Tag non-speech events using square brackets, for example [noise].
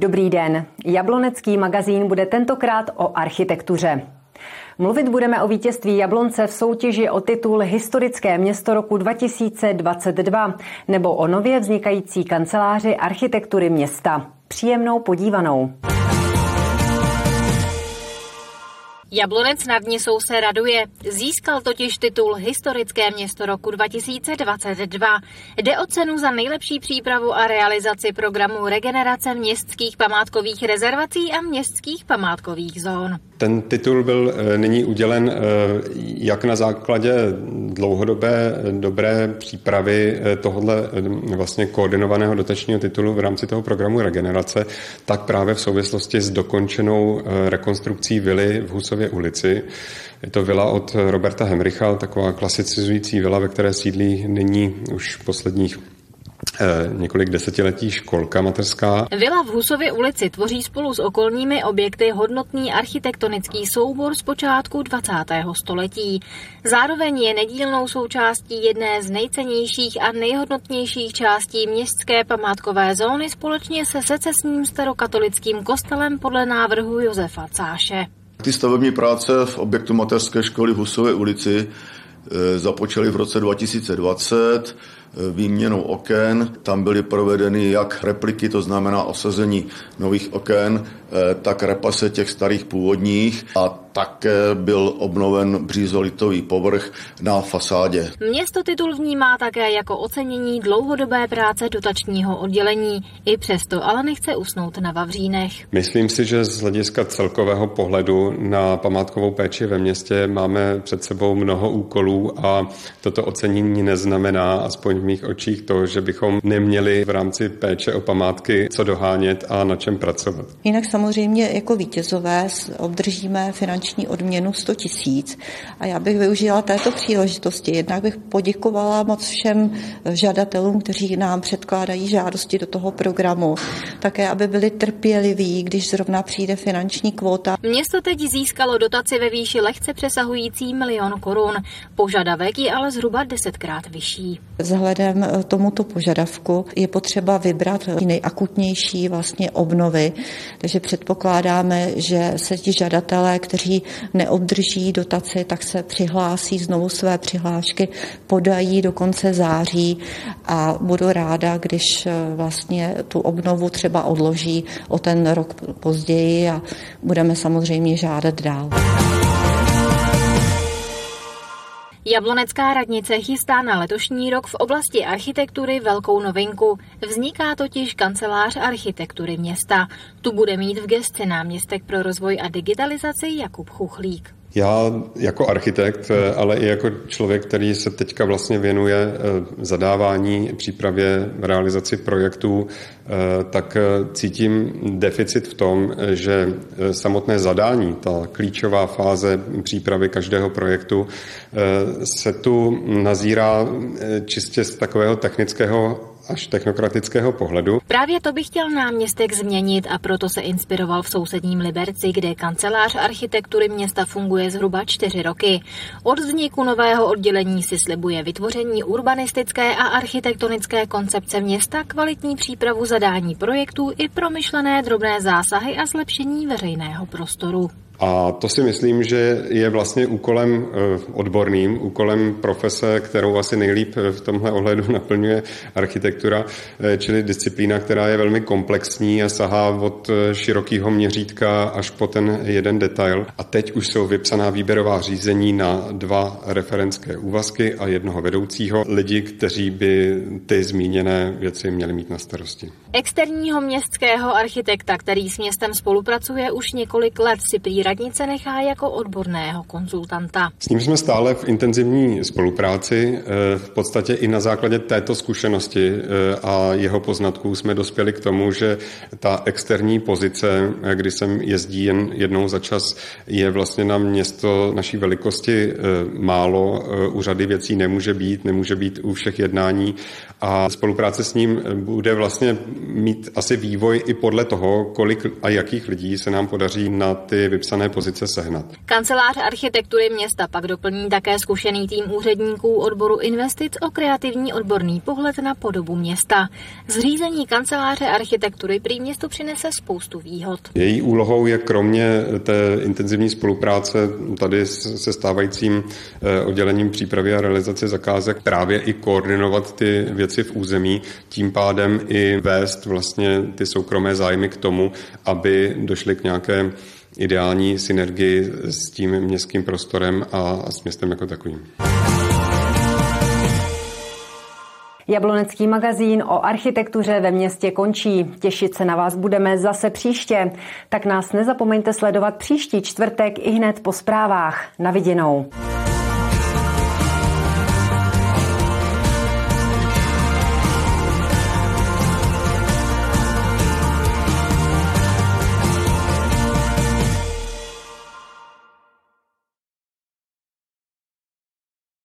Dobrý den. Jablonecký magazín bude tentokrát o architektuře. Mluvit budeme o vítězství Jablonce v soutěži o titul Historické město roku 2022 nebo o nově vznikající kanceláři architektury města. Příjemnou podívanou. Jablonec nad Nisou se raduje. Získal totiž titul Historické město roku 2022. Jde o cenu za nejlepší přípravu a realizaci programu regenerace městských památkových rezervací a městských památkových zón. Ten titul byl eh, nyní udělen eh, jak na základě dlouhodobé dobré přípravy eh, tohohle vlastně koordinovaného dotačního titulu v rámci toho programu regenerace, tak právě v souvislosti s dokončenou rekonstrukcí vily v Husově ulici. Je to vila od Roberta Hemricha, taková klasicizující vila, ve které sídlí nyní už posledních několik desetiletí školka mateřská. Vila v Husově ulici tvoří spolu s okolními objekty hodnotný architektonický soubor z počátku 20. století. Zároveň je nedílnou součástí jedné z nejcennějších a nejhodnotnějších částí městské památkové zóny společně se secesním starokatolickým kostelem podle návrhu Josefa Cáše. Ty stavební práce v objektu mateřské školy v Husové ulici eh, započaly v roce 2020 výměnou oken. Tam byly provedeny jak repliky, to znamená osazení nových oken, eh, tak repase těch starých původních a také byl obnoven břízolitový povrch na fasádě. Město titul vnímá také jako ocenění dlouhodobé práce dotačního oddělení. I přesto ale nechce usnout na Vavřínech. Myslím si, že z hlediska celkového pohledu na památkovou péči ve městě máme před sebou mnoho úkolů a toto ocenění neznamená, aspoň v mých očích, to, že bychom neměli v rámci péče o památky co dohánět a na čem pracovat. Jinak samozřejmě jako vítězové obdržíme finanční finanční odměnu 100 tisíc. A já bych využila této příležitosti. Jednak bych poděkovala moc všem žadatelům, kteří nám předkládají žádosti do toho programu. Také, aby byli trpěliví, když zrovna přijde finanční kvóta. Město teď získalo dotaci ve výši lehce přesahující milion korun. Požadavek je ale zhruba desetkrát vyšší. Vzhledem tomuto požadavku je potřeba vybrat nejakutnější vlastně obnovy, takže předpokládáme, že se ti žadatelé, kteří kteří neobdrží dotaci, tak se přihlásí znovu své přihlášky, podají do konce září a budu ráda, když eh, vlastně tu obnovu třeba odloží o ten rok později a budeme samozřejmě žádat dál. Jablonecká radnice chystá na letošní rok v oblasti architektury velkou novinku. Vzniká totiž kancelář architektury města. Tu bude mít v gesti náměstek pro rozvoj a digitalizaci Jakub Chuchlík. Já jako architekt, ale i jako člověk, který se teďka vlastně věnuje eh, zadávání, přípravě, realizaci projektů, eh, tak eh, cítím deficit v tom, že samotné zadání, ta klíčová fáze přípravy každého projektu, se tu nazírá čistě z takového technického až technokratického pohledu. Právě to by chtěl náměstek změnit a proto se inspiroval v sousedním Liberci, kde kancelář architektury města funguje zhruba čtyři roky. Od vzniku nového oddělení si slibuje vytvoření urbanistické a architektonické koncepce města, kvalitní přípravu zadání projektů i promyšlené drobné zásahy a zlepšení veřejného prostoru. A to si myslím, že je vlastně úkolem eh, odborným, úkolem profese, kterou asi nejlíp v tomhle ohledu [laughs] naplňuje architektura, eh, čili disciplína, která je velmi komplexní a sahá od eh, širokého měřítka až po ten jeden detail. A teď už jsou vypsaná výběrová řízení na dva referenské úvazky a jednoho vedoucího lidi, kteří by ty zmíněné věci měli mít na starosti. Externího městského architekta, který s městem spolupracuje už několik let, si prý radnice nechá jako odborného konzultanta. S ním jsme stále v intenzivní spolupráci. Eh, v podstatě i na základě této zkušenosti eh, a jeho poznatků jsme dospěli k tomu, že ta externí pozice, eh, kdy sem jezdí jen jednou za čas, je vlastně na město naší velikosti málo. U řady věcí nemůže být, nemůže být u všech jednání a spolupráce s ním bude vlastně mít asi vývoj i podle toho, kolik a jakých lidí se nám podaří na ty vypsané dané pozice sehnat. Kancelář architektury města pak doplní také zkušený tým úředníků odboru investic o kreativní odborný pohled na podobu města. Zřízení kanceláře architektury prý město přinese spoustu výhod. Její úlohou je kromě té intenzivní spolupráce tady se stávajícím eh, oddělením přípravy a realizace zakázek právě i koordinovat ty věci v území, tím pádem i vést vlastně ty soukromé zájmy k tomu, aby došly k nějaké ideální synergii s tím městským prostorem a s městem jako takovým. Jablonecký magazín o architektuře ve městě končí. Těšit se na vás budeme zase příště. Tak nás nezapomeňte sledovat příští čtvrtek i hned po zprávách. Na viděnou.